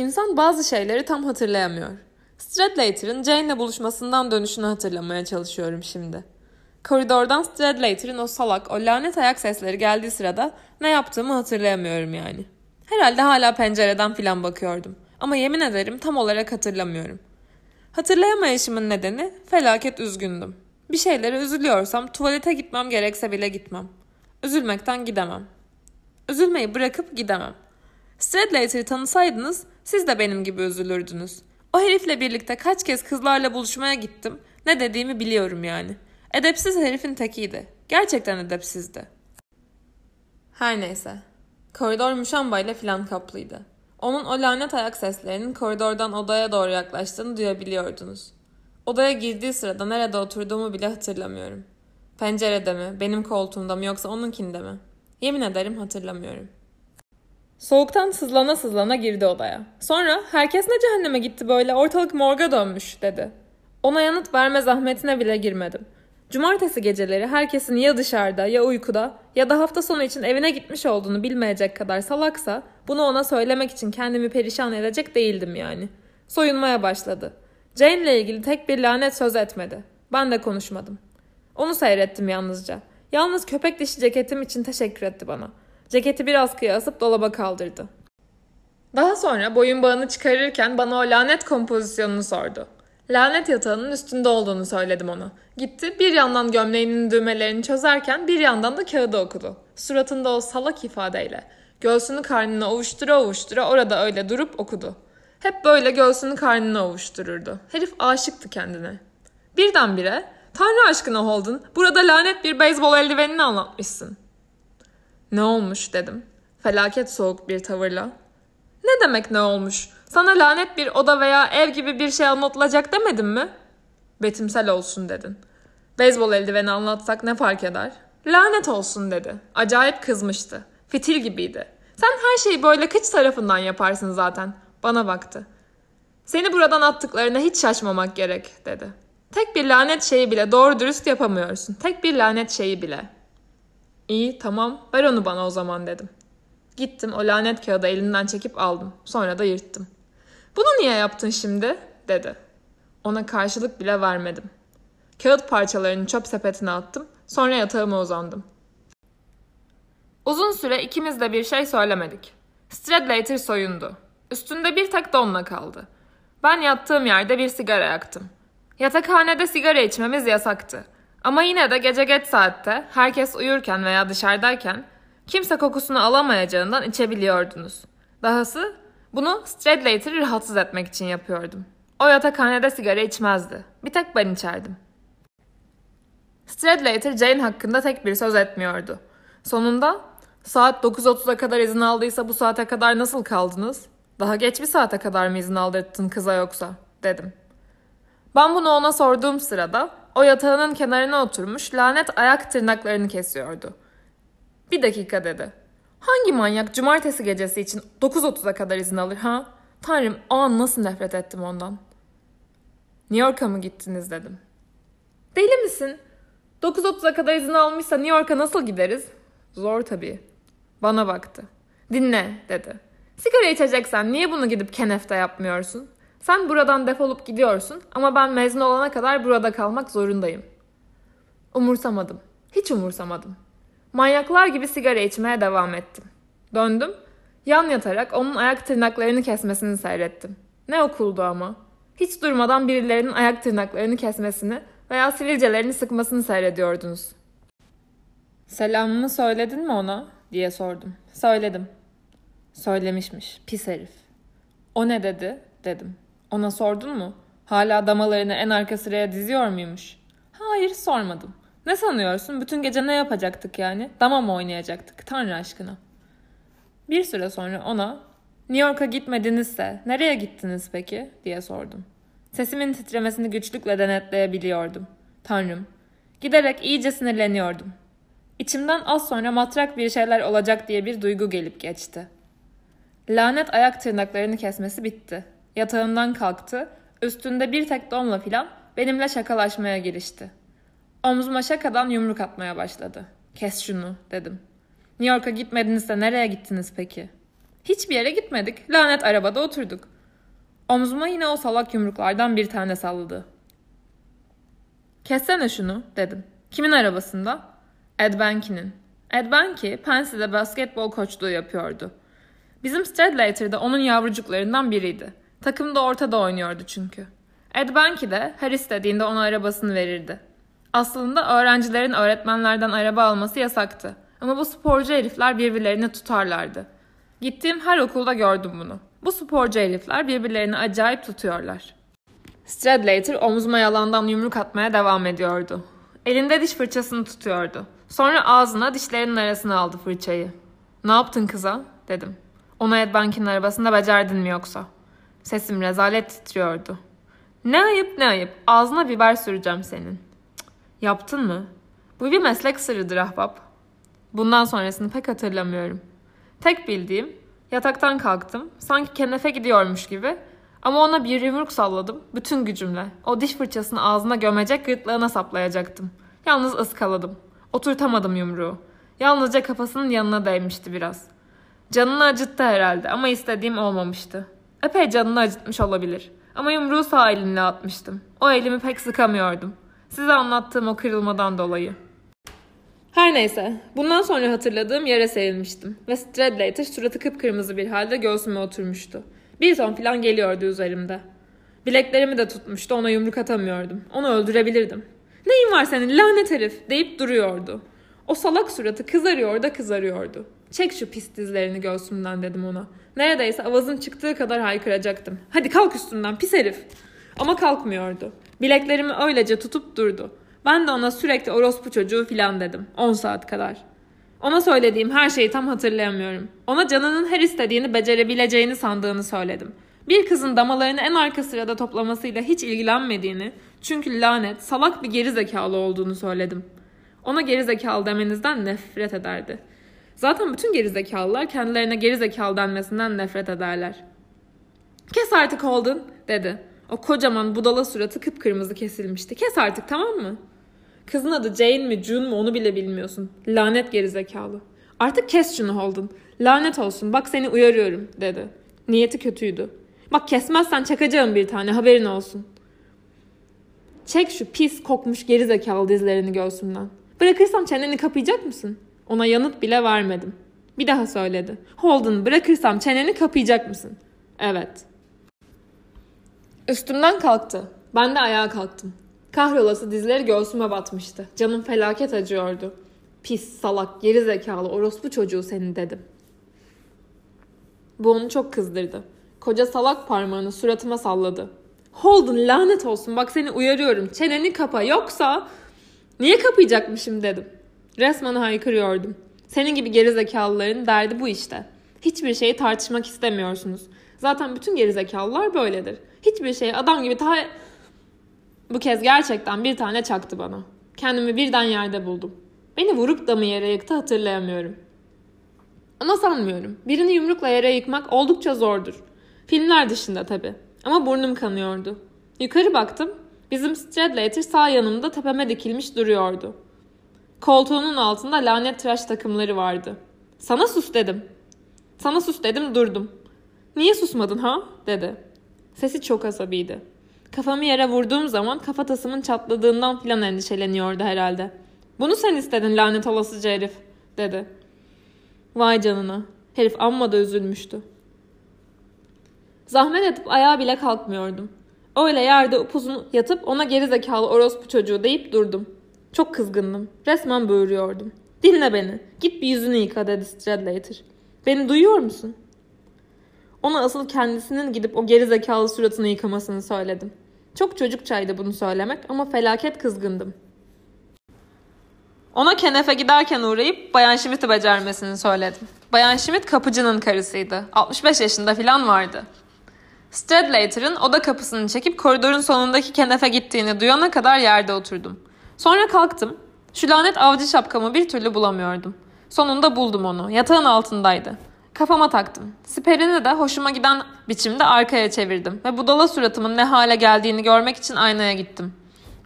İnsan bazı şeyleri tam hatırlayamıyor. Stradlater'ın Jane'le buluşmasından dönüşünü hatırlamaya çalışıyorum şimdi. Koridordan Stradlater'ın o salak, o lanet ayak sesleri geldiği sırada ne yaptığımı hatırlayamıyorum yani. Herhalde hala pencereden filan bakıyordum. Ama yemin ederim tam olarak hatırlamıyorum. Hatırlayamayışımın nedeni felaket üzgündüm. Bir şeylere üzülüyorsam tuvalete gitmem gerekse bile gitmem. Üzülmekten gidemem. Üzülmeyi bırakıp gidemem. Stradlater'ı tanısaydınız siz de benim gibi üzülürdünüz. O herifle birlikte kaç kez kızlarla buluşmaya gittim. Ne dediğimi biliyorum yani. Edepsiz herifin tekiydi. Gerçekten edepsizdi. Her neyse. Koridor muşambayla filan kaplıydı. Onun o lanet ayak seslerinin koridordan odaya doğru yaklaştığını duyabiliyordunuz. Odaya girdiği sırada nerede oturduğumu bile hatırlamıyorum. Pencerede mi, benim koltuğumda mı yoksa onunkinde mi? Yemin ederim hatırlamıyorum. Soğuktan sızlana sızlana girdi odaya. Sonra herkes ne cehenneme gitti böyle ortalık morga dönmüş dedi. Ona yanıt verme zahmetine bile girmedim. Cumartesi geceleri herkesin ya dışarıda ya uykuda ya da hafta sonu için evine gitmiş olduğunu bilmeyecek kadar salaksa bunu ona söylemek için kendimi perişan edecek değildim yani. Soyunmaya başladı. Jane ile ilgili tek bir lanet söz etmedi. Ben de konuşmadım. Onu seyrettim yalnızca. Yalnız köpek dişi ceketim için teşekkür etti bana. Ceketi bir askıya asıp dolaba kaldırdı. Daha sonra boyun bağını çıkarırken bana o lanet kompozisyonunu sordu. Lanet yatağının üstünde olduğunu söyledim ona. Gitti bir yandan gömleğinin düğmelerini çözerken bir yandan da kağıdı okudu. Suratında o salak ifadeyle. Göğsünü karnına ovuştura ovuştura orada öyle durup okudu. Hep böyle göğsünü karnına ovuştururdu. Herif aşıktı kendine. Birdenbire Tanrı aşkına Holden burada lanet bir beyzbol eldivenini anlatmışsın. Ne olmuş dedim. Felaket soğuk bir tavırla. Ne demek ne olmuş? Sana lanet bir oda veya ev gibi bir şey anlatılacak demedim mi? Betimsel olsun dedin. Beyzbol eldiveni anlatsak ne fark eder? Lanet olsun dedi. Acayip kızmıştı. Fitil gibiydi. Sen her şeyi böyle kıç tarafından yaparsın zaten. Bana baktı. Seni buradan attıklarına hiç şaşmamak gerek dedi. Tek bir lanet şeyi bile doğru dürüst yapamıyorsun. Tek bir lanet şeyi bile. İyi tamam ver onu bana o zaman dedim. Gittim o lanet kağıdı elinden çekip aldım. Sonra da yırttım. Bunu niye yaptın şimdi? dedi. Ona karşılık bile vermedim. Kağıt parçalarını çöp sepetine attım. Sonra yatağıma uzandım. Uzun süre ikimiz de bir şey söylemedik. Stradlater soyundu. Üstünde bir tek donla kaldı. Ben yattığım yerde bir sigara yaktım. Yatakhanede sigara içmemiz yasaktı. Ama yine de gece geç saatte herkes uyurken veya dışarıdayken kimse kokusunu alamayacağından içebiliyordunuz. Dahası bunu Stradlater'ı rahatsız etmek için yapıyordum. O yatakhanede sigara içmezdi. Bir tek ben içerdim. Stradlater Jane hakkında tek bir söz etmiyordu. Sonunda saat 9.30'a kadar izin aldıysa bu saate kadar nasıl kaldınız? Daha geç bir saate kadar mı izin aldırttın kıza yoksa? dedim. Ben bunu ona sorduğum sırada o yatağının kenarına oturmuş lanet ayak tırnaklarını kesiyordu. Bir dakika dedi. Hangi manyak cumartesi gecesi için 9.30'a kadar izin alır ha? Tanrım o an nasıl nefret ettim ondan. New York'a mı gittiniz dedim. Deli misin? 9.30'a kadar izin almışsa New York'a nasıl gideriz? Zor tabii. Bana baktı. Dinle dedi. Sigara içeceksen niye bunu gidip Kenef'te yapmıyorsun? Sen buradan defolup gidiyorsun ama ben mezun olana kadar burada kalmak zorundayım. Umursamadım. Hiç umursamadım. Manyaklar gibi sigara içmeye devam ettim. Döndüm. Yan yatarak onun ayak tırnaklarını kesmesini seyrettim. Ne okuldu ama. Hiç durmadan birilerinin ayak tırnaklarını kesmesini veya sivilcelerini sıkmasını seyrediyordunuz. Selamımı söyledin mi ona? diye sordum. Söyledim. Söylemişmiş. Pis herif. O ne dedi? dedim. Ona sordun mu? Hala damalarını en arka sıraya diziyor muymuş? Hayır sormadım. Ne sanıyorsun? Bütün gece ne yapacaktık yani? Dama mı oynayacaktık? Tanrı aşkına. Bir süre sonra ona New York'a gitmedinizse nereye gittiniz peki? diye sordum. Sesimin titremesini güçlükle denetleyebiliyordum. Tanrım. Giderek iyice sinirleniyordum. İçimden az sonra matrak bir şeyler olacak diye bir duygu gelip geçti. Lanet ayak tırnaklarını kesmesi bitti. Yatağından kalktı, üstünde bir tek donla filan benimle şakalaşmaya girişti. Omzuma şakadan yumruk atmaya başladı. Kes şunu dedim. New York'a gitmediniz de nereye gittiniz peki? Hiçbir yere gitmedik. Lanet arabada oturduk. Omzuma yine o salak yumruklardan bir tane salladı. Kessene şunu dedim. Kimin arabasında? Ed Banky'nin. Ed Banky, Pence'de basketbol koçluğu yapıyordu. Bizim Stradlater de onun yavrucuklarından biriydi. Takımda ortada oynuyordu çünkü. Ed Banky de her istediğinde ona arabasını verirdi. Aslında öğrencilerin öğretmenlerden araba alması yasaktı. Ama bu sporcu herifler birbirlerini tutarlardı. Gittiğim her okulda gördüm bunu. Bu sporcu herifler birbirlerini acayip tutuyorlar. Stradlater omzuma yalandan yumruk atmaya devam ediyordu. Elinde diş fırçasını tutuyordu. Sonra ağzına dişlerinin arasına aldı fırçayı. Ne yaptın kıza? dedim. Ona Ed Bankin arabasında becerdin mi yoksa? Sesim rezalet titriyordu. Ne ayıp ne ayıp. Ağzına biber süreceğim senin. Cık, yaptın mı? Bu bir meslek sırrıdır ahbap. Bundan sonrasını pek hatırlamıyorum. Tek bildiğim yataktan kalktım. Sanki kenefe gidiyormuş gibi. Ama ona bir yumruk salladım. Bütün gücümle. O diş fırçasını ağzına gömecek gırtlağına saplayacaktım. Yalnız ıskaladım. Oturtamadım yumruğu. Yalnızca kafasının yanına değmişti biraz. Canını acıttı herhalde ama istediğim olmamıştı. Epey canını acıtmış olabilir. Ama yumruğu sağ elimle atmıştım. O elimi pek sıkamıyordum. Size anlattığım o kırılmadan dolayı. Her neyse, bundan sonra hatırladığım yere serilmiştim ve Stradlater suratı kıpkırmızı bir halde göğsüme oturmuştu. Bir ton falan geliyordu üzerimde. Bileklerimi de tutmuştu, ona yumruk atamıyordum. Onu öldürebilirdim. Neyin var senin lanet herif deyip duruyordu. O salak suratı kızarıyor da kızarıyordu. Çek şu pis dizlerini göğsümden dedim ona. Neredeyse avazın çıktığı kadar haykıracaktım. Hadi kalk üstünden pis herif. Ama kalkmıyordu. Bileklerimi öylece tutup durdu. Ben de ona sürekli orospu çocuğu filan dedim. 10 saat kadar. Ona söylediğim her şeyi tam hatırlayamıyorum. Ona canının her istediğini becerebileceğini sandığını söyledim. Bir kızın damalarını en arka sırada toplamasıyla hiç ilgilenmediğini, çünkü lanet, salak bir geri zekalı olduğunu söyledim. Ona geri zekalı demenizden nefret ederdi. Zaten bütün geri zekalılar kendilerine geri zekalı denmesinden nefret ederler. Kes artık Holden dedi. O kocaman budala suratı kıpkırmızı kesilmişti. Kes artık tamam mı? Kızın adı Jane mi June mu onu bile bilmiyorsun. Lanet gerizekalı. Artık kes şunu Holden. Lanet olsun bak seni uyarıyorum dedi. Niyeti kötüydü. Bak kesmezsen çakacağım bir tane haberin olsun. Çek şu pis kokmuş gerizekalı dizlerini göğsümden. Bırakırsam çeneni kapayacak mısın? Ona yanıt bile vermedim. Bir daha söyledi. Holden bırakırsam çeneni kapayacak mısın? Evet. Üstümden kalktı. Ben de ayağa kalktım. Kahrolası dizleri göğsüme batmıştı. Canım felaket acıyordu. Pis, salak, geri zekalı, orospu çocuğu senin dedim. Bu onu çok kızdırdı. Koca salak parmağını suratıma salladı. Holden lanet olsun bak seni uyarıyorum. Çeneni kapa yoksa... Niye kapayacakmışım dedim. Resmen haykırıyordum. Senin gibi gerizekalıların derdi bu işte. Hiçbir şeyi tartışmak istemiyorsunuz. Zaten bütün gerizekalılar böyledir. Hiçbir şeyi adam gibi ta... Bu kez gerçekten bir tane çaktı bana. Kendimi birden yerde buldum. Beni vurup da mı yere yıktı hatırlayamıyorum. Ama sanmıyorum. Birini yumrukla yere yıkmak oldukça zordur. Filmler dışında tabii. Ama burnum kanıyordu. Yukarı baktım. Bizim Stradlater sağ yanımda tepeme dikilmiş duruyordu. Koltuğunun altında lanet tıraş takımları vardı. Sana sus dedim. Sana sus dedim durdum. Niye susmadın ha? dedi. Sesi çok asabiydi. Kafamı yere vurduğum zaman kafatasımın çatladığından filan endişeleniyordu herhalde. Bunu sen istedin lanet olasıca herif dedi. Vay canına. Herif amma da üzülmüştü. Zahmet edip ayağa bile kalkmıyordum. Öyle yerde upuzun yatıp ona geri zekalı orospu çocuğu deyip durdum. Çok kızgındım. Resmen böğürüyordum. Dinle beni. Git bir yüzünü yıka dedi Stradlater. Beni duyuyor musun? Ona asıl kendisinin gidip o geri zekalı suratını yıkamasını söyledim. Çok çocukçaydı bunu söylemek ama felaket kızgındım. Ona kenefe giderken uğrayıp Bayan Schmidt'i becermesini söyledim. Bayan Schmidt kapıcının karısıydı. 65 yaşında falan vardı. Stradlater'ın oda kapısını çekip koridorun sonundaki kenefe gittiğini duyana kadar yerde oturdum. Sonra kalktım. Şu lanet avcı şapkamı bir türlü bulamıyordum. Sonunda buldum onu. Yatağın altındaydı. Kafama taktım. Siperini de hoşuma giden biçimde arkaya çevirdim ve budala suratımın ne hale geldiğini görmek için aynaya gittim.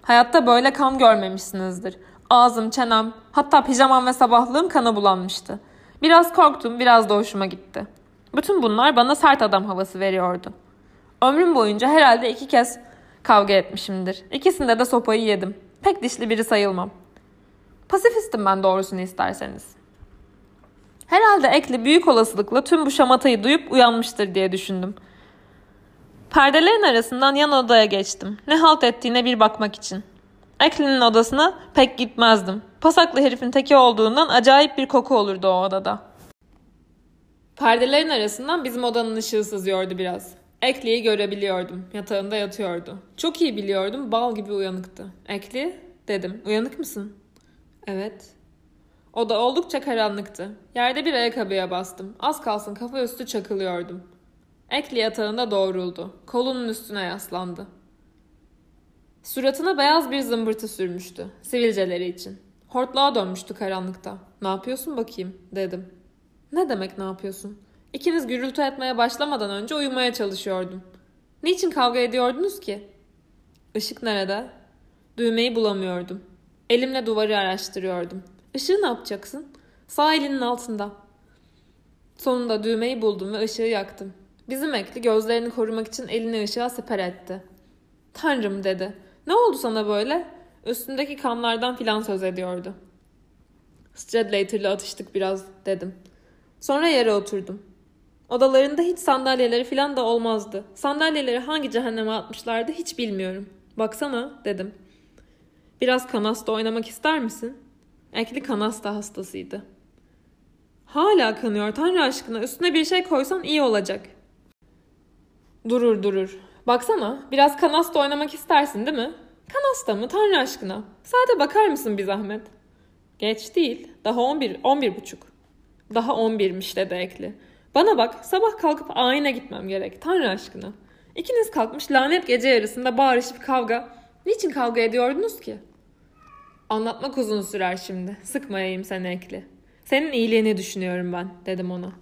Hayatta böyle kan görmemişsinizdir. Ağzım, çenem, hatta pijamam ve sabahlığım kana bulanmıştı. Biraz korktum, biraz da hoşuma gitti. Bütün bunlar bana sert adam havası veriyordu. Ömrüm boyunca herhalde iki kez kavga etmişimdir. İkisinde de sopayı yedim. Pek dişli biri sayılmam. Pasifistim ben doğrusunu isterseniz. Herhalde Ekli büyük olasılıkla tüm bu şamatayı duyup uyanmıştır diye düşündüm. Perdelerin arasından yan odaya geçtim. Ne halt ettiğine bir bakmak için. Ekli'nin odasına pek gitmezdim. Pasaklı herifin teki olduğundan acayip bir koku olurdu o odada. Perdelerin arasından bizim odanın ışığı sızıyordu biraz. Ekli'yi görebiliyordum. Yatağında yatıyordu. Çok iyi biliyordum. Bal gibi uyanıktı. Ekli dedim. Uyanık mısın? Evet. Oda oldukça karanlıktı. Yerde bir ayakkabıya bastım. Az kalsın kafa üstü çakılıyordum. Ekli yatağında doğruldu. Kolunun üstüne yaslandı. Suratına beyaz bir zımbırtı sürmüştü. Sivilceleri için. Hortlağa dönmüştü karanlıkta. Ne yapıyorsun bakayım dedim. Ne demek ne yapıyorsun? İkiniz gürültü etmeye başlamadan önce uyumaya çalışıyordum. Niçin kavga ediyordunuz ki? Işık nerede? Düğmeyi bulamıyordum. Elimle duvarı araştırıyordum. Işığı ne yapacaksın? Sağ elinin altında. Sonunda düğmeyi buldum ve ışığı yaktım. Bizim ekli gözlerini korumak için elini ışığa siper etti. Tanrım dedi. Ne oldu sana böyle? Üstündeki kanlardan filan söz ediyordu. Stradlater'la atıştık biraz dedim. Sonra yere oturdum. Odalarında hiç sandalyeleri filan da olmazdı. Sandalyeleri hangi cehenneme atmışlardı hiç bilmiyorum. Baksana dedim. Biraz kanasta oynamak ister misin? Ekli kanasta hastasıydı. Hala kanıyor Tanrı aşkına üstüne bir şey koysan iyi olacak. Durur durur. Baksana biraz kanasta oynamak istersin değil mi? Kanasta mı Tanrı aşkına? Sade bakar mısın bir zahmet? Geç değil. Daha 11, 11 buçuk. Daha 11'miş dedi Ekli. Bana bak sabah kalkıp ayine gitmem gerek. Tanrı aşkına. İkiniz kalkmış lanet gece yarısında bağırışıp kavga. Niçin kavga ediyordunuz ki? Anlatmak uzun sürer şimdi. Sıkmayayım seni Ekli. Senin iyiliğini düşünüyorum ben dedim ona.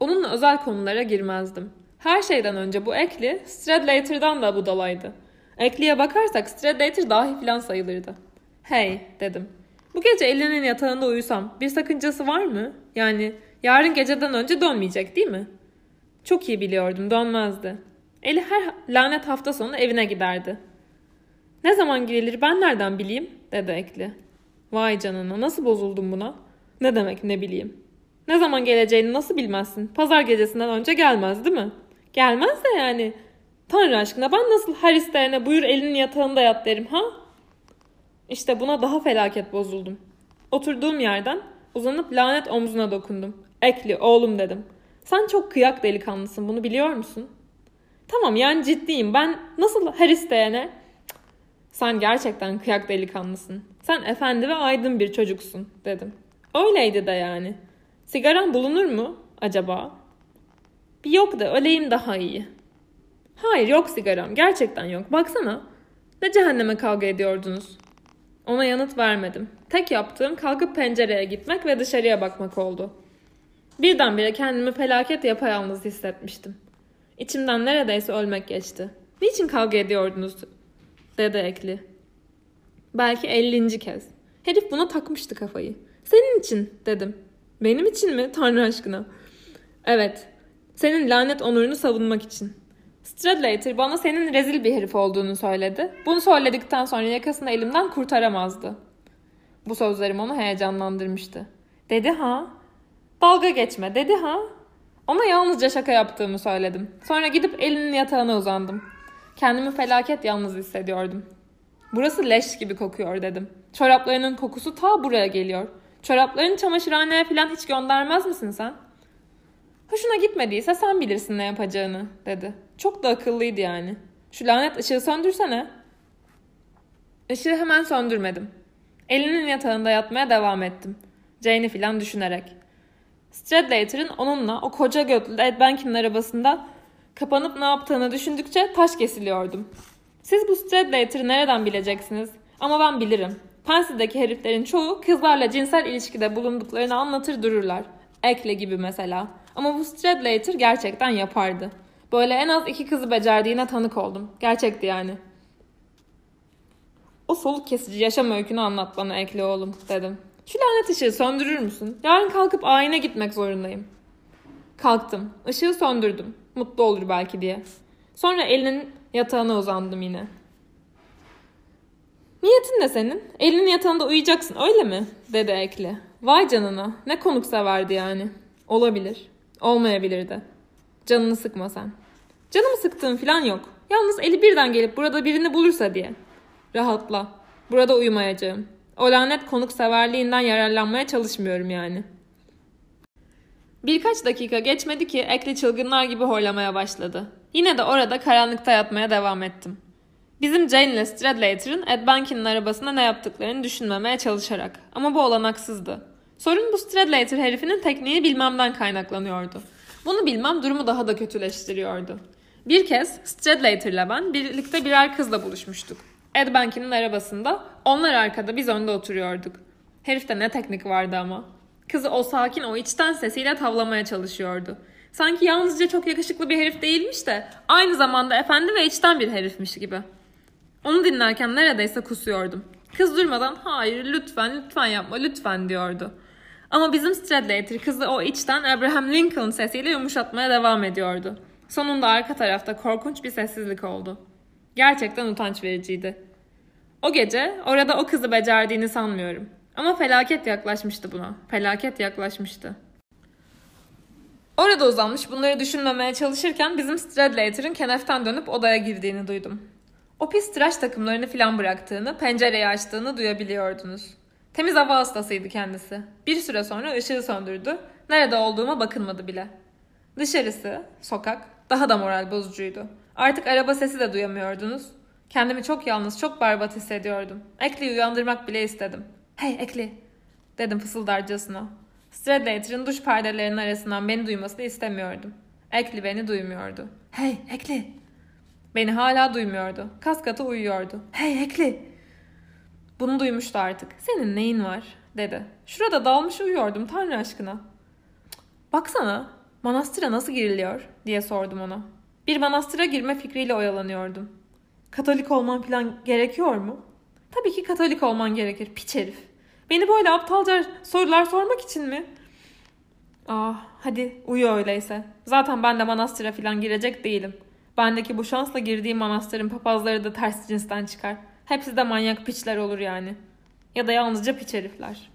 Onunla özel konulara girmezdim. Her şeyden önce bu Ekli Stradlater'dan da budalaydı. Ekli'ye bakarsak Stradlater dahi filan sayılırdı. Hey dedim. Bu gece Ellinin yatağında uyusam bir sakıncası var mı? Yani yarın geceden önce dönmeyecek değil mi? Çok iyi biliyordum dönmezdi. Eli her lanet hafta sonu evine giderdi. Ne zaman gelir ben nereden bileyim dedi Ekli. Vay canına nasıl bozuldum buna? Ne demek ne bileyim. Ne zaman geleceğini nasıl bilmezsin? Pazar gecesinden önce gelmez değil mi? Gelmez de yani. Tanrı aşkına ben nasıl her isteyene buyur elinin yatağında yat derim ha? İşte buna daha felaket bozuldum. Oturduğum yerden uzanıp lanet omzuna dokundum. Ekli oğlum dedim. Sen çok kıyak delikanlısın bunu biliyor musun? Tamam yani ciddiyim ben nasıl her isteyene... Sen gerçekten kıyak delikanlısın. Sen efendi ve aydın bir çocuksun dedim. Öyleydi de yani. Sigaran bulunur mu acaba? Bir yok da öleyim daha iyi. Hayır yok sigaram. Gerçekten yok. Baksana. Ne cehenneme kavga ediyordunuz? Ona yanıt vermedim. Tek yaptığım kalkıp pencereye gitmek ve dışarıya bakmak oldu. Birdenbire kendimi felaket yapayalnız hissetmiştim. İçimden neredeyse ölmek geçti. Niçin kavga ediyordunuz? Dedi Ekli. Belki ellinci kez. Herif buna takmıştı kafayı. Senin için dedim. Benim için mi Tanrı aşkına? Evet. Senin lanet onurunu savunmak için. Stradlater bana senin rezil bir herif olduğunu söyledi. Bunu söyledikten sonra yakasını elimden kurtaramazdı. Bu sözlerim onu heyecanlandırmıştı. Dedi ha? Dalga geçme dedi ha? Ona yalnızca şaka yaptığımı söyledim. Sonra gidip elinin yatağına uzandım. Kendimi felaket yalnız hissediyordum. Burası leş gibi kokuyor dedim. Çoraplarının kokusu ta buraya geliyor. Çoraplarını çamaşırhaneye falan hiç göndermez misin sen? Hoşuna gitmediyse sen bilirsin ne yapacağını dedi. Çok da akıllıydı yani. Şu lanet ışığı söndürsene. Işığı hemen söndürmedim. Elinin yatağında yatmaya devam ettim. Jane'i filan düşünerek. Stradlater'ın onunla o koca götlü Ed Benkin'in arabasında kapanıp ne yaptığını düşündükçe taş kesiliyordum. Siz bu Stradlater'ı nereden bileceksiniz? Ama ben bilirim. Pensil'deki heriflerin çoğu kızlarla cinsel ilişkide bulunduklarını anlatır dururlar. Ekle gibi mesela. Ama bu Stradlater gerçekten yapardı. Böyle en az iki kızı becerdiğine tanık oldum. Gerçekti yani. O soluk kesici yaşam öykünü anlat bana Ekle oğlum dedim. Şu lanet ışığı söndürür müsün? Yarın kalkıp ayine gitmek zorundayım. Kalktım. Işığı söndürdüm. Mutlu olur belki diye. Sonra elinin yatağına uzandım yine. Niyetin ne senin? Elinin yatağında uyuyacaksın öyle mi? Dedi Ekli. Vay canına. Ne konuk severdi yani. Olabilir. Olmayabilir de. Canını sıkma sen. Canımı sıktığım falan yok. Yalnız eli birden gelip burada birini bulursa diye. Rahatla. Burada uyumayacağım. O lanet konuk severliğinden yararlanmaya çalışmıyorum yani. Birkaç dakika geçmedi ki Ekli çılgınlar gibi horlamaya başladı. Yine de orada karanlıkta yatmaya devam ettim. Bizim Jane ile Stradlater'ın Ed Bunkin'in arabasında ne yaptıklarını düşünmemeye çalışarak. Ama bu olanaksızdı. Sorun bu Stradlater herifinin tekniği bilmemden kaynaklanıyordu. Bunu bilmem durumu daha da kötüleştiriyordu. Bir kez Stradlater ile ben birlikte birer kızla buluşmuştuk. Ed Bunkin'in arabasında, onlar arkada biz önde oturuyorduk. Herifte ne teknik vardı ama. Kızı o sakin o içten sesiyle tavlamaya çalışıyordu. Sanki yalnızca çok yakışıklı bir herif değilmiş de aynı zamanda efendi ve içten bir herifmiş gibi. Onu dinlerken neredeyse kusuyordum. Kız durmadan hayır lütfen lütfen yapma lütfen diyordu. Ama bizim Stradlater kızı o içten Abraham Lincoln sesiyle yumuşatmaya devam ediyordu. Sonunda arka tarafta korkunç bir sessizlik oldu. Gerçekten utanç vericiydi. O gece orada o kızı becerdiğini sanmıyorum. Ama felaket yaklaşmıştı buna. Felaket yaklaşmıştı. Orada uzanmış bunları düşünmemeye çalışırken bizim Stradlater'ın keneften dönüp odaya girdiğini duydum. O pis tıraş takımlarını filan bıraktığını, pencereyi açtığını duyabiliyordunuz. Temiz hava hastasıydı kendisi. Bir süre sonra ışığı söndürdü. Nerede olduğuma bakınmadı bile. Dışarısı, sokak, daha da moral bozucuydu. Artık araba sesi de duyamıyordunuz. Kendimi çok yalnız, çok berbat hissediyordum. Ekli'yi uyandırmak bile istedim. Hey Ekli, dedim fısıldarcasına. Stradlater'ın duş perdelerinin arasından beni duymasını istemiyordum. Ekli beni duymuyordu. Hey Ekli. Beni hala duymuyordu. Kas katı uyuyordu. Hey Ekli. Bunu duymuştu artık. Senin neyin var? dedi. Şurada dalmış uyuyordum Tanrı aşkına. Baksana manastıra nasıl giriliyor diye sordum ona. Bir manastıra girme fikriyle oyalanıyordum. Katolik olman falan gerekiyor mu? Tabii ki Katolik olman gerekir piç herif. Beni böyle aptalca sorular sormak için mi? Ah hadi uyu öyleyse. Zaten ben de manastıra falan girecek değilim. Bendeki bu şansla girdiğim manastırın papazları da ters cinsten çıkar. Hepsi de manyak piçler olur yani. Ya da yalnızca piç herifler.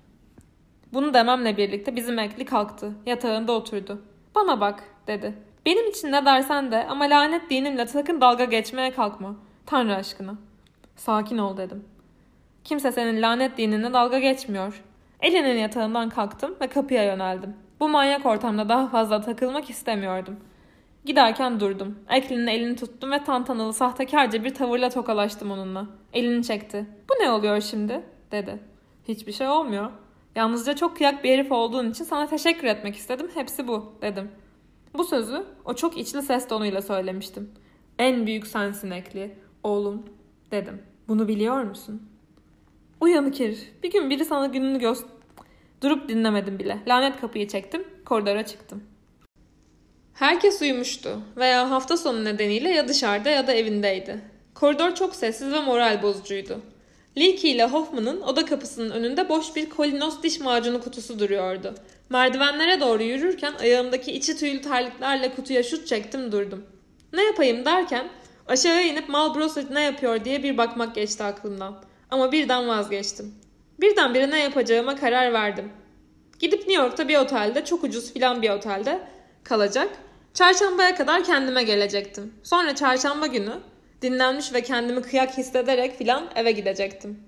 Bunu dememle birlikte bizim ekli kalktı. Yatağında oturdu. Bana bak dedi. Benim için ne dersen de ama lanet dinimle sakın dalga geçmeye kalkma. Tanrı aşkına. Sakin ol dedim. Kimse senin lanet dinine dalga geçmiyor. Elinin yatağından kalktım ve kapıya yöneldim. Bu manyak ortamda daha fazla takılmak istemiyordum. Giderken durdum. Eklinin elini tuttum ve tantanalı sahtekarca bir tavırla tokalaştım onunla. Elini çekti. Bu ne oluyor şimdi? dedi. Hiçbir şey olmuyor. Yalnızca çok kıyak bir herif olduğun için sana teşekkür etmek istedim. Hepsi bu dedim. Bu sözü o çok içli ses tonuyla söylemiştim. En büyük sensin Ekli. Oğlum dedim. Bunu biliyor musun? Uyanık herif. Bir gün biri sana gününü göster... Durup dinlemedim bile. Lanet kapıyı çektim. Koridora çıktım. Herkes uyumuştu veya hafta sonu nedeniyle ya dışarıda ya da evindeydi. Koridor çok sessiz ve moral bozucuydu. Leakey ile Hoffman'ın oda kapısının önünde boş bir kolinos diş macunu kutusu duruyordu. Merdivenlere doğru yürürken ayağımdaki içi tüylü terliklerle kutuya şut çektim durdum. Ne yapayım derken aşağıya inip Marlboro ne yapıyor diye bir bakmak geçti aklımdan. Ama birden vazgeçtim. Birdenbire ne yapacağıma karar verdim. Gidip New York'ta bir otelde, çok ucuz filan bir otelde kalacak. Çarşambaya kadar kendime gelecektim. Sonra çarşamba günü dinlenmiş ve kendimi kıyak hissederek filan eve gidecektim.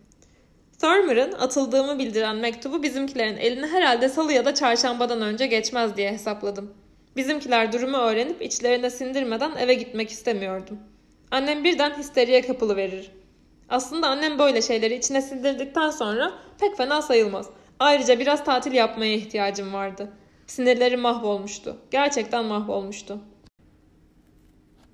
Thurmer'ın atıldığımı bildiren mektubu bizimkilerin eline herhalde salı ya da çarşambadan önce geçmez diye hesapladım. Bizimkiler durumu öğrenip içlerine sindirmeden eve gitmek istemiyordum. Annem birden histeriye kapılı verir. Aslında annem böyle şeyleri içine sindirdikten sonra pek fena sayılmaz. Ayrıca biraz tatil yapmaya ihtiyacım vardı. Sinirlerim mahvolmuştu. Gerçekten mahvolmuştu.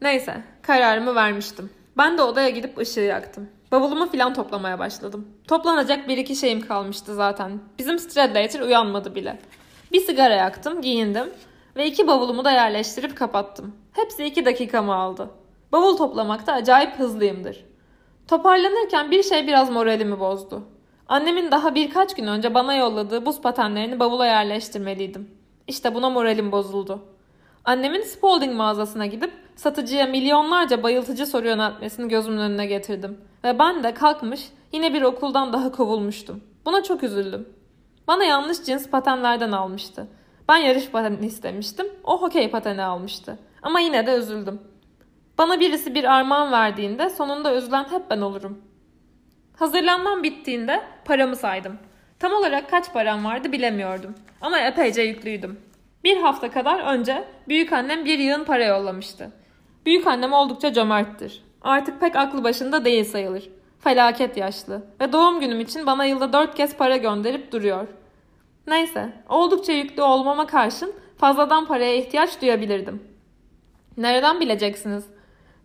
Neyse, kararımı vermiştim. Ben de odaya gidip ışığı yaktım. Bavulumu filan toplamaya başladım. Toplanacak bir iki şeyim kalmıştı zaten. Bizim Stradlater uyanmadı bile. Bir sigara yaktım, giyindim ve iki bavulumu da yerleştirip kapattım. Hepsi iki dakikamı aldı. Bavul toplamakta acayip hızlıyımdır. Toparlanırken bir şey biraz moralimi bozdu. Annemin daha birkaç gün önce bana yolladığı buz patenlerini bavula yerleştirmeliydim. İşte buna moralim bozuldu. Annemin Spalding mağazasına gidip satıcıya milyonlarca bayıltıcı soru yöneltmesini gözümün önüne getirdim. Ve ben de kalkmış yine bir okuldan daha kovulmuştum. Buna çok üzüldüm. Bana yanlış cins patenlerden almıştı. Ben yarış pateni istemiştim, o hokey pateni almıştı. Ama yine de üzüldüm. Bana birisi bir armağan verdiğinde sonunda üzülen hep ben olurum. Hazırlanmam bittiğinde paramı saydım. Tam olarak kaç param vardı bilemiyordum. Ama epeyce yüklüydüm. Bir hafta kadar önce büyük annem bir yığın para yollamıştı. Büyük annem oldukça cömerttir. Artık pek aklı başında değil sayılır. Felaket yaşlı ve doğum günüm için bana yılda dört kez para gönderip duruyor. Neyse, oldukça yüklü olmama karşın fazladan paraya ihtiyaç duyabilirdim. Nereden bileceksiniz?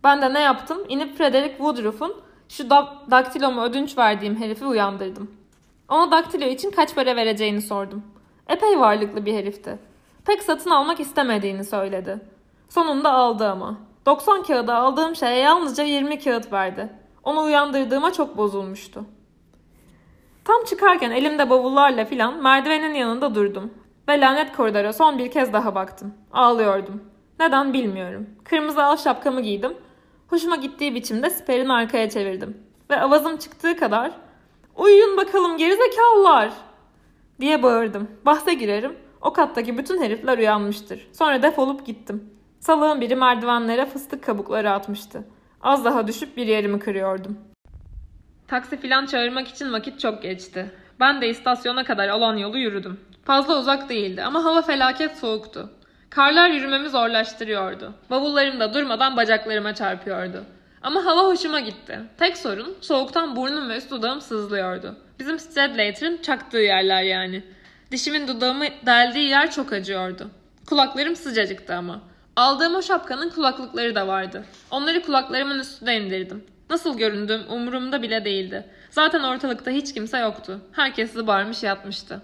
Ben de ne yaptım? İnip Frederick Woodruff'un şu da daktilomu ödünç verdiğim herifi uyandırdım. Ona daktilo için kaç para vereceğini sordum. Epey varlıklı bir herifti. Pek satın almak istemediğini söyledi. Sonunda aldı ama. 90 kağıda aldığım şeye yalnızca 20 kağıt verdi. Onu uyandırdığıma çok bozulmuştu. Tam çıkarken elimde bavullarla filan merdivenin yanında durdum. Ve lanet koridora son bir kez daha baktım. Ağlıyordum. Neden bilmiyorum. Kırmızı al şapkamı giydim. Hoşuma gittiği biçimde siperini arkaya çevirdim. Ve avazım çıktığı kadar ''Uyuyun bakalım gerizekalılar!'' diye bağırdım. Bahse girerim. O kattaki bütün herifler uyanmıştır. Sonra defolup gittim. Salığın biri merdivenlere fıstık kabukları atmıştı. Az daha düşüp bir yerimi kırıyordum. Taksi filan çağırmak için vakit çok geçti. Ben de istasyona kadar olan yolu yürüdüm. Fazla uzak değildi ama hava felaket soğuktu. Karlar yürümemi zorlaştırıyordu. Bavullarım da durmadan bacaklarıma çarpıyordu. Ama hava hoşuma gitti. Tek sorun soğuktan burnum ve üst dudağım sızlıyordu. Bizim Stradlater'ın çaktığı yerler yani. Dişimin dudağımı deldiği yer çok acıyordu. Kulaklarım sıcacıktı ama. Aldığım o şapkanın kulaklıkları da vardı. Onları kulaklarımın üstüne indirdim. Nasıl göründüm umurumda bile değildi. Zaten ortalıkta hiç kimse yoktu. Herkes zıbarmış yatmıştı.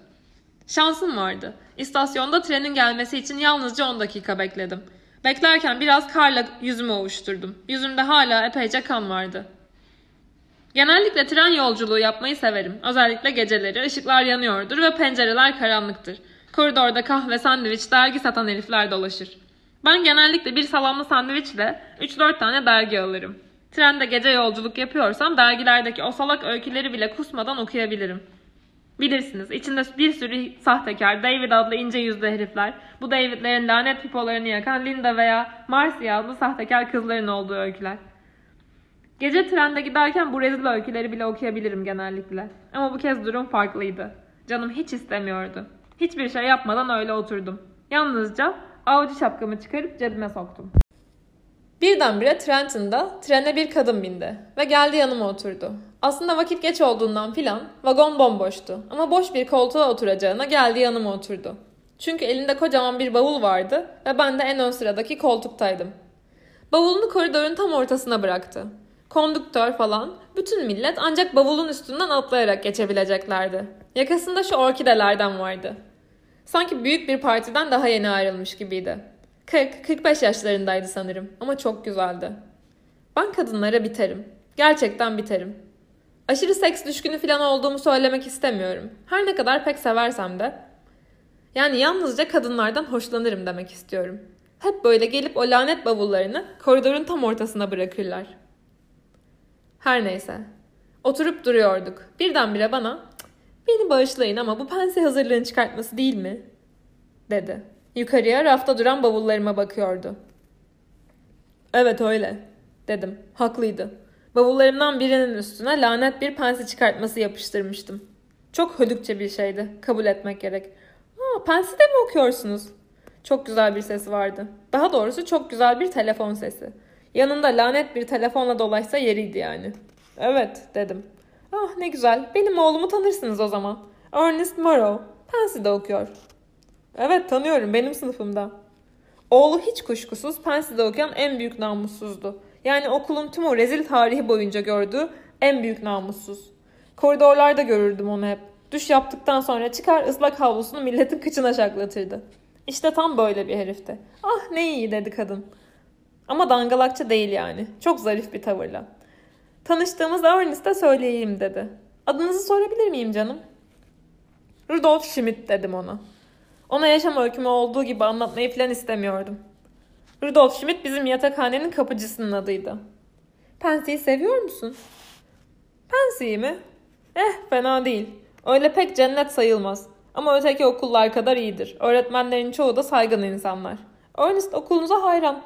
Şansım vardı. İstasyonda trenin gelmesi için yalnızca 10 dakika bekledim. Beklerken biraz karla yüzümü ovuşturdum. Yüzümde hala epeyce kan vardı. Genellikle tren yolculuğu yapmayı severim. Özellikle geceleri ışıklar yanıyordur ve pencereler karanlıktır. Koridorda kahve, sandviç, dergi satan herifler dolaşır. Ben genellikle bir salamlı sandviçle 3-4 tane dergi alırım. Trende gece yolculuk yapıyorsam dergilerdeki o salak öyküleri bile kusmadan okuyabilirim. Bilirsiniz içinde bir sürü sahtekar, David adlı ince yüzlü herifler, bu David'lerin lanet pipolarını yakan Linda veya Marcia adlı sahtekar kızların olduğu öyküler. Gece trende giderken bu rezil öyküleri bile okuyabilirim genellikle. Ama bu kez durum farklıydı. Canım hiç istemiyordu. Hiçbir şey yapmadan öyle oturdum. Yalnızca avcı şapkamı çıkarıp cebime soktum. Birdenbire Trenton'da trene bir kadın bindi ve geldi yanıma oturdu. Aslında vakit geç olduğundan filan vagon bomboştu ama boş bir koltuğa oturacağına geldi yanıma oturdu. Çünkü elinde kocaman bir bavul vardı ve ben de en ön sıradaki koltuktaydım. Bavulunu koridorun tam ortasına bıraktı. Konduktör falan bütün millet ancak bavulun üstünden atlayarak geçebileceklerdi. Yakasında şu orkidelerden vardı. Sanki büyük bir partiden daha yeni ayrılmış gibiydi. 40-45 yaşlarındaydı sanırım ama çok güzeldi. Ben kadınlara biterim. Gerçekten biterim. Aşırı seks düşkünü falan olduğumu söylemek istemiyorum. Her ne kadar pek seversem de. Yani yalnızca kadınlardan hoşlanırım demek istiyorum. Hep böyle gelip o lanet bavullarını koridorun tam ortasına bırakırlar. Her neyse. Oturup duruyorduk. Birdenbire bana beni bağışlayın ama bu pense hazırlığın çıkartması değil mi? dedi. Yukarıya rafta duran bavullarıma bakıyordu. Evet öyle dedim. Haklıydı. Bavullarımdan birinin üstüne lanet bir pense çıkartması yapıştırmıştım. Çok hödükçe bir şeydi. Kabul etmek gerek. Aa, pensi de mi okuyorsunuz? Çok güzel bir sesi vardı. Daha doğrusu çok güzel bir telefon sesi. Yanında lanet bir telefonla dolaşsa yeriydi yani. Evet dedim. Ah ne güzel. Benim oğlumu tanırsınız o zaman. Ernest Morrow. Pensi'de okuyor. Evet tanıyorum benim sınıfımda. Oğlu hiç kuşkusuz Pensi'de okuyan en büyük namussuzdu. Yani okulun tüm o rezil tarihi boyunca gördüğü en büyük namussuz. Koridorlarda görürdüm onu hep. Düş yaptıktan sonra çıkar ıslak havlusunu milletin kıçına şaklatırdı. İşte tam böyle bir herifti. Ah ne iyi dedi kadın. Ama dangalakça değil yani. Çok zarif bir tavırla. Tanıştığımız Ernest'e söyleyeyim dedi. Adınızı sorabilir miyim canım? Rudolf Schmidt dedim ona. Ona yaşam öykümü olduğu gibi anlatmayı falan istemiyordum. Rudolf Schmidt bizim yatakhanenin kapıcısının adıydı. Pensy'yi seviyor musun? Pensy'yi mi? Eh fena değil. Öyle pek cennet sayılmaz. Ama öteki okullar kadar iyidir. Öğretmenlerin çoğu da saygın insanlar. Ernest okulunuza hayran.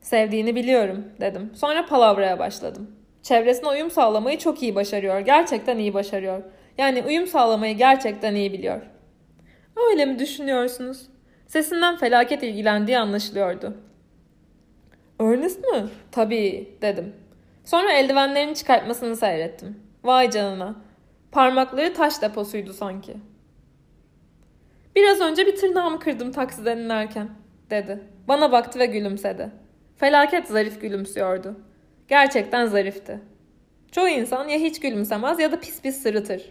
Sevdiğini biliyorum dedim. Sonra palavraya başladım. Çevresine uyum sağlamayı çok iyi başarıyor. Gerçekten iyi başarıyor. Yani uyum sağlamayı gerçekten iyi biliyor. Öyle mi düşünüyorsunuz? Sesinden felaket ilgilendiği anlaşılıyordu. Ernest mi? Tabii dedim. Sonra eldivenlerini çıkartmasını seyrettim. Vay canına. Parmakları taş deposuydu sanki. Biraz önce bir tırnağımı kırdım taksiden inerken, dedi. Bana baktı ve gülümsedi. Felaket zarif gülümsüyordu. Gerçekten zarifti. Çoğu insan ya hiç gülümsemez ya da pis pis sırıtır.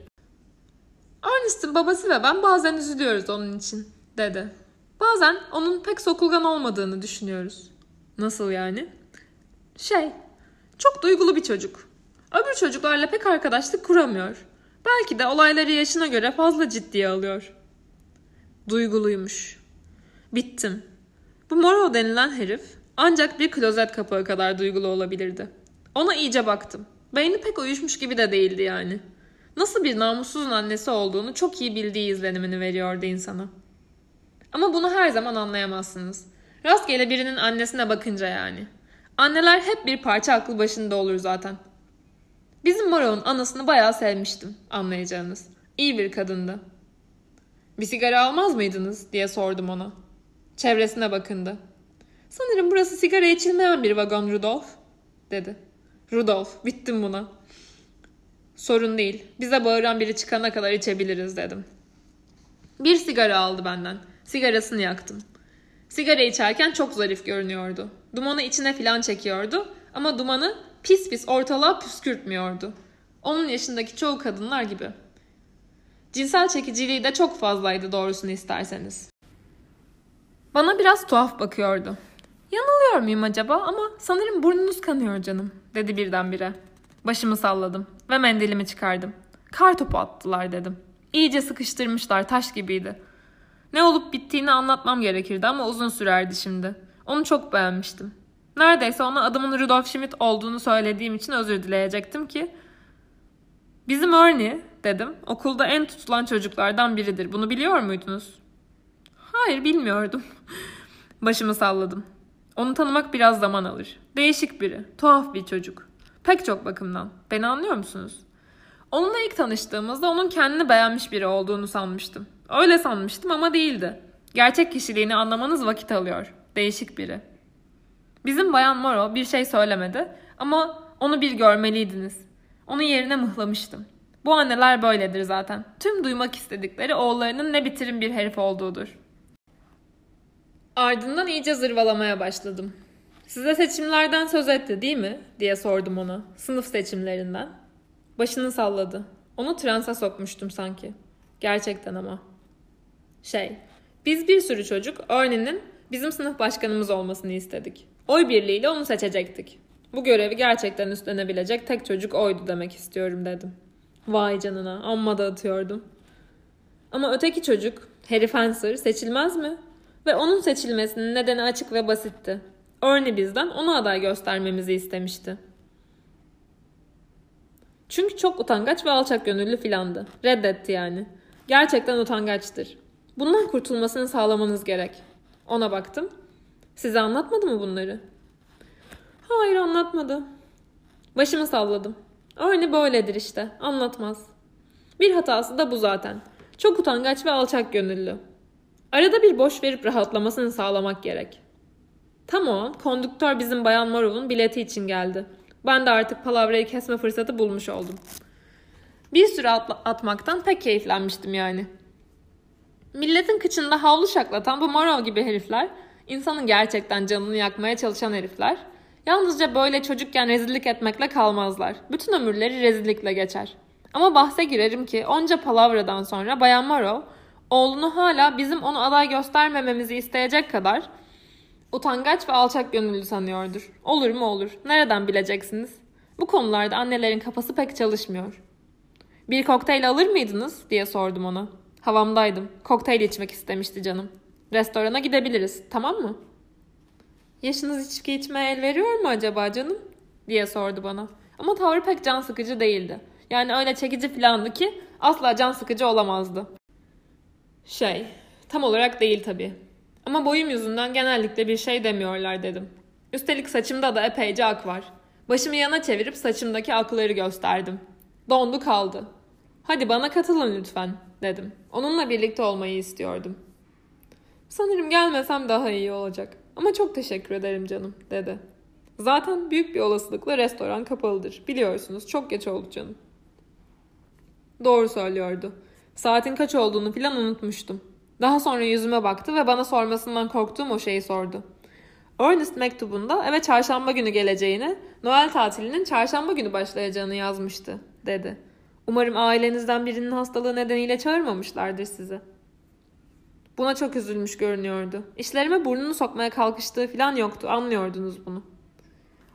Ernest'in babası ve ben bazen üzülüyoruz onun için, dedi. Bazen onun pek sokulgan olmadığını düşünüyoruz. Nasıl yani? Şey, çok duygulu bir çocuk. Öbür çocuklarla pek arkadaşlık kuramıyor. Belki de olayları yaşına göre fazla ciddiye alıyor. Duyguluymuş. Bittim. Bu Morrow denilen herif ancak bir klozet kapağı kadar duygulu olabilirdi. Ona iyice baktım. Beyni pek uyuşmuş gibi de değildi yani. Nasıl bir namussuzun annesi olduğunu çok iyi bildiği izlenimini veriyordu insana. Ama bunu her zaman anlayamazsınız. Rastgele birinin annesine bakınca yani. Anneler hep bir parça aklı başında olur zaten. Bizim Morrow'un anasını bayağı sevmiştim anlayacağınız. İyi bir kadındı. Bir sigara almaz mıydınız diye sordum ona. Çevresine bakındı. Sanırım burası sigara içilmeyen bir vagon Rudolf dedi. Rudolf bittim buna. Sorun değil. Bize bağıran biri çıkana kadar içebiliriz dedim. Bir sigara aldı benden. Sigarasını yaktım. Sigara içerken çok zarif görünüyordu. Dumanı içine filan çekiyordu ama dumanı pis pis ortalığa püskürtmüyordu. Onun yaşındaki çoğu kadınlar gibi. Cinsel çekiciliği de çok fazlaydı doğrusunu isterseniz. Bana biraz tuhaf bakıyordu. Yanılıyor muyum acaba ama sanırım burnunuz kanıyor canım dedi birdenbire. Başımı salladım ve mendilimi çıkardım. Kar topu attılar dedim. İyice sıkıştırmışlar taş gibiydi. Ne olup bittiğini anlatmam gerekirdi ama uzun sürerdi şimdi. Onu çok beğenmiştim. Neredeyse ona adımın Rudolf Schmidt olduğunu söylediğim için özür dileyecektim ki. Bizim Ernie dedim. Okulda en tutulan çocuklardan biridir. Bunu biliyor muydunuz? Hayır bilmiyordum. Başımı salladım. Onu tanımak biraz zaman alır. Değişik biri. Tuhaf bir çocuk. Pek çok bakımdan. Beni anlıyor musunuz? Onunla ilk tanıştığımızda onun kendini beğenmiş biri olduğunu sanmıştım. Öyle sanmıştım ama değildi. Gerçek kişiliğini anlamanız vakit alıyor. Değişik biri. Bizim Bayan Moro bir şey söylemedi ama onu bir görmeliydiniz. Onun yerine mıhlamıştım. Bu anneler böyledir zaten. Tüm duymak istedikleri oğullarının ne bitirin bir herif olduğudur. Ardından iyice zırvalamaya başladım. Size seçimlerden söz etti değil mi? diye sordum ona. Sınıf seçimlerinden. Başını salladı. Onu transa sokmuştum sanki. Gerçekten ama. Şey, biz bir sürü çocuk Ernie'nin bizim sınıf başkanımız olmasını istedik. Oy birliğiyle onu seçecektik. Bu görevi gerçekten üstlenebilecek tek çocuk oydu demek istiyorum dedim. Vay canına amma dağıtıyordum. Ama öteki çocuk Harry Fencer seçilmez mi? Ve onun seçilmesinin nedeni açık ve basitti. Ernie bizden onu aday göstermemizi istemişti. Çünkü çok utangaç ve alçak gönüllü filandı. Reddetti yani. Gerçekten utangaçtır. Bundan kurtulmasını sağlamanız gerek. Ona baktım. Size anlatmadı mı bunları? Hayır anlatmadı. Başımı salladım. Öyle böyledir işte. Anlatmaz. Bir hatası da bu zaten. Çok utangaç ve alçak gönüllü. Arada bir boş verip rahatlamasını sağlamak gerek. Tam o an kondüktör bizim Bayan Morov'un bileti için geldi. Ben de artık palavrayı kesme fırsatı bulmuş oldum. Bir süre atmaktan pek keyiflenmiştim yani. Milletin kıçında havlu şaklatan bu Morov gibi herifler, insanın gerçekten canını yakmaya çalışan herifler, yalnızca böyle çocukken rezillik etmekle kalmazlar. Bütün ömürleri rezillikle geçer. Ama bahse girerim ki onca palavradan sonra Bayan Morov, oğlunu hala bizim onu aday göstermememizi isteyecek kadar utangaç ve alçak gönüllü sanıyordur. Olur mu olur. Nereden bileceksiniz? Bu konularda annelerin kafası pek çalışmıyor. Bir kokteyl alır mıydınız diye sordum ona. Havamdaydım. Kokteyl içmek istemişti canım. Restorana gidebiliriz, tamam mı? Yaşınız içki içmeye el veriyor mu acaba canım? diye sordu bana. Ama tavrı pek can sıkıcı değildi. Yani öyle çekici filandı ki asla can sıkıcı olamazdı. Şey, tam olarak değil tabii. Ama boyum yüzünden genellikle bir şey demiyorlar dedim. Üstelik saçımda da epeyce ak var. Başımı yana çevirip saçımdaki akları gösterdim. Dondu kaldı. Hadi bana katılın lütfen dedim. Onunla birlikte olmayı istiyordum. Sanırım gelmesem daha iyi olacak. Ama çok teşekkür ederim canım dedi. Zaten büyük bir olasılıkla restoran kapalıdır. Biliyorsunuz çok geç oldu canım. Doğru söylüyordu. Saatin kaç olduğunu filan unutmuştum. Daha sonra yüzüme baktı ve bana sormasından korktuğum o şeyi sordu. Ernest mektubunda eve çarşamba günü geleceğini, Noel tatilinin çarşamba günü başlayacağını yazmıştı, dedi. Umarım ailenizden birinin hastalığı nedeniyle çağırmamışlardır sizi. Buna çok üzülmüş görünüyordu. İşlerime burnunu sokmaya kalkıştığı falan yoktu, anlıyordunuz bunu.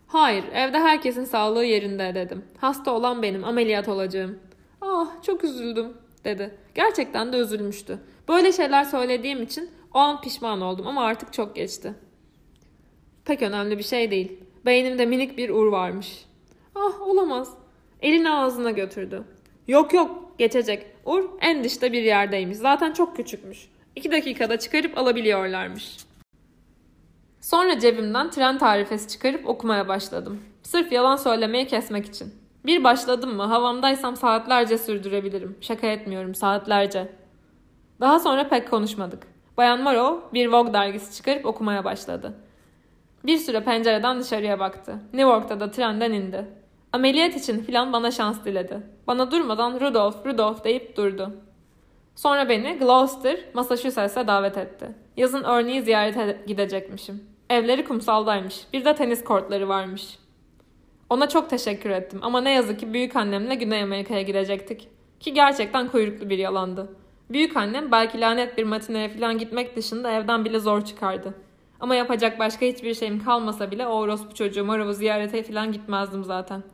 Hayır, evde herkesin sağlığı yerinde dedim. Hasta olan benim, ameliyat olacağım. Ah, çok üzüldüm, dedi. Gerçekten de üzülmüştü. Böyle şeyler söylediğim için o an pişman oldum ama artık çok geçti. Pek önemli bir şey değil. Beynimde minik bir ur varmış. Ah olamaz. Elini ağzına götürdü. Yok yok geçecek. Ur en dışta bir yerdeymiş. Zaten çok küçükmüş. İki dakikada çıkarıp alabiliyorlarmış. Sonra cebimden tren tarifesi çıkarıp okumaya başladım. Sırf yalan söylemeyi kesmek için. Bir başladım mı havamdaysam saatlerce sürdürebilirim. Şaka etmiyorum saatlerce. Daha sonra pek konuşmadık. Bayan Morrow bir Vogue dergisi çıkarıp okumaya başladı. Bir süre pencereden dışarıya baktı. New York'ta da trenden indi. Ameliyat için filan bana şans diledi. Bana durmadan Rudolph, Rudolph deyip durdu. Sonra beni Gloucester, Massachusetts'e davet etti. Yazın örneği ziyarete gidecekmişim. Evleri kumsaldaymış. Bir de tenis kortları varmış. Ona çok teşekkür ettim ama ne yazık ki büyük annemle Güney Amerika'ya gidecektik. Ki gerçekten kuyruklu bir yalandı. Büyük annem belki lanet bir matineye falan gitmek dışında evden bile zor çıkardı. Ama yapacak başka hiçbir şeyim kalmasa bile o orospu çocuğu Marov'u ziyarete falan gitmezdim zaten.''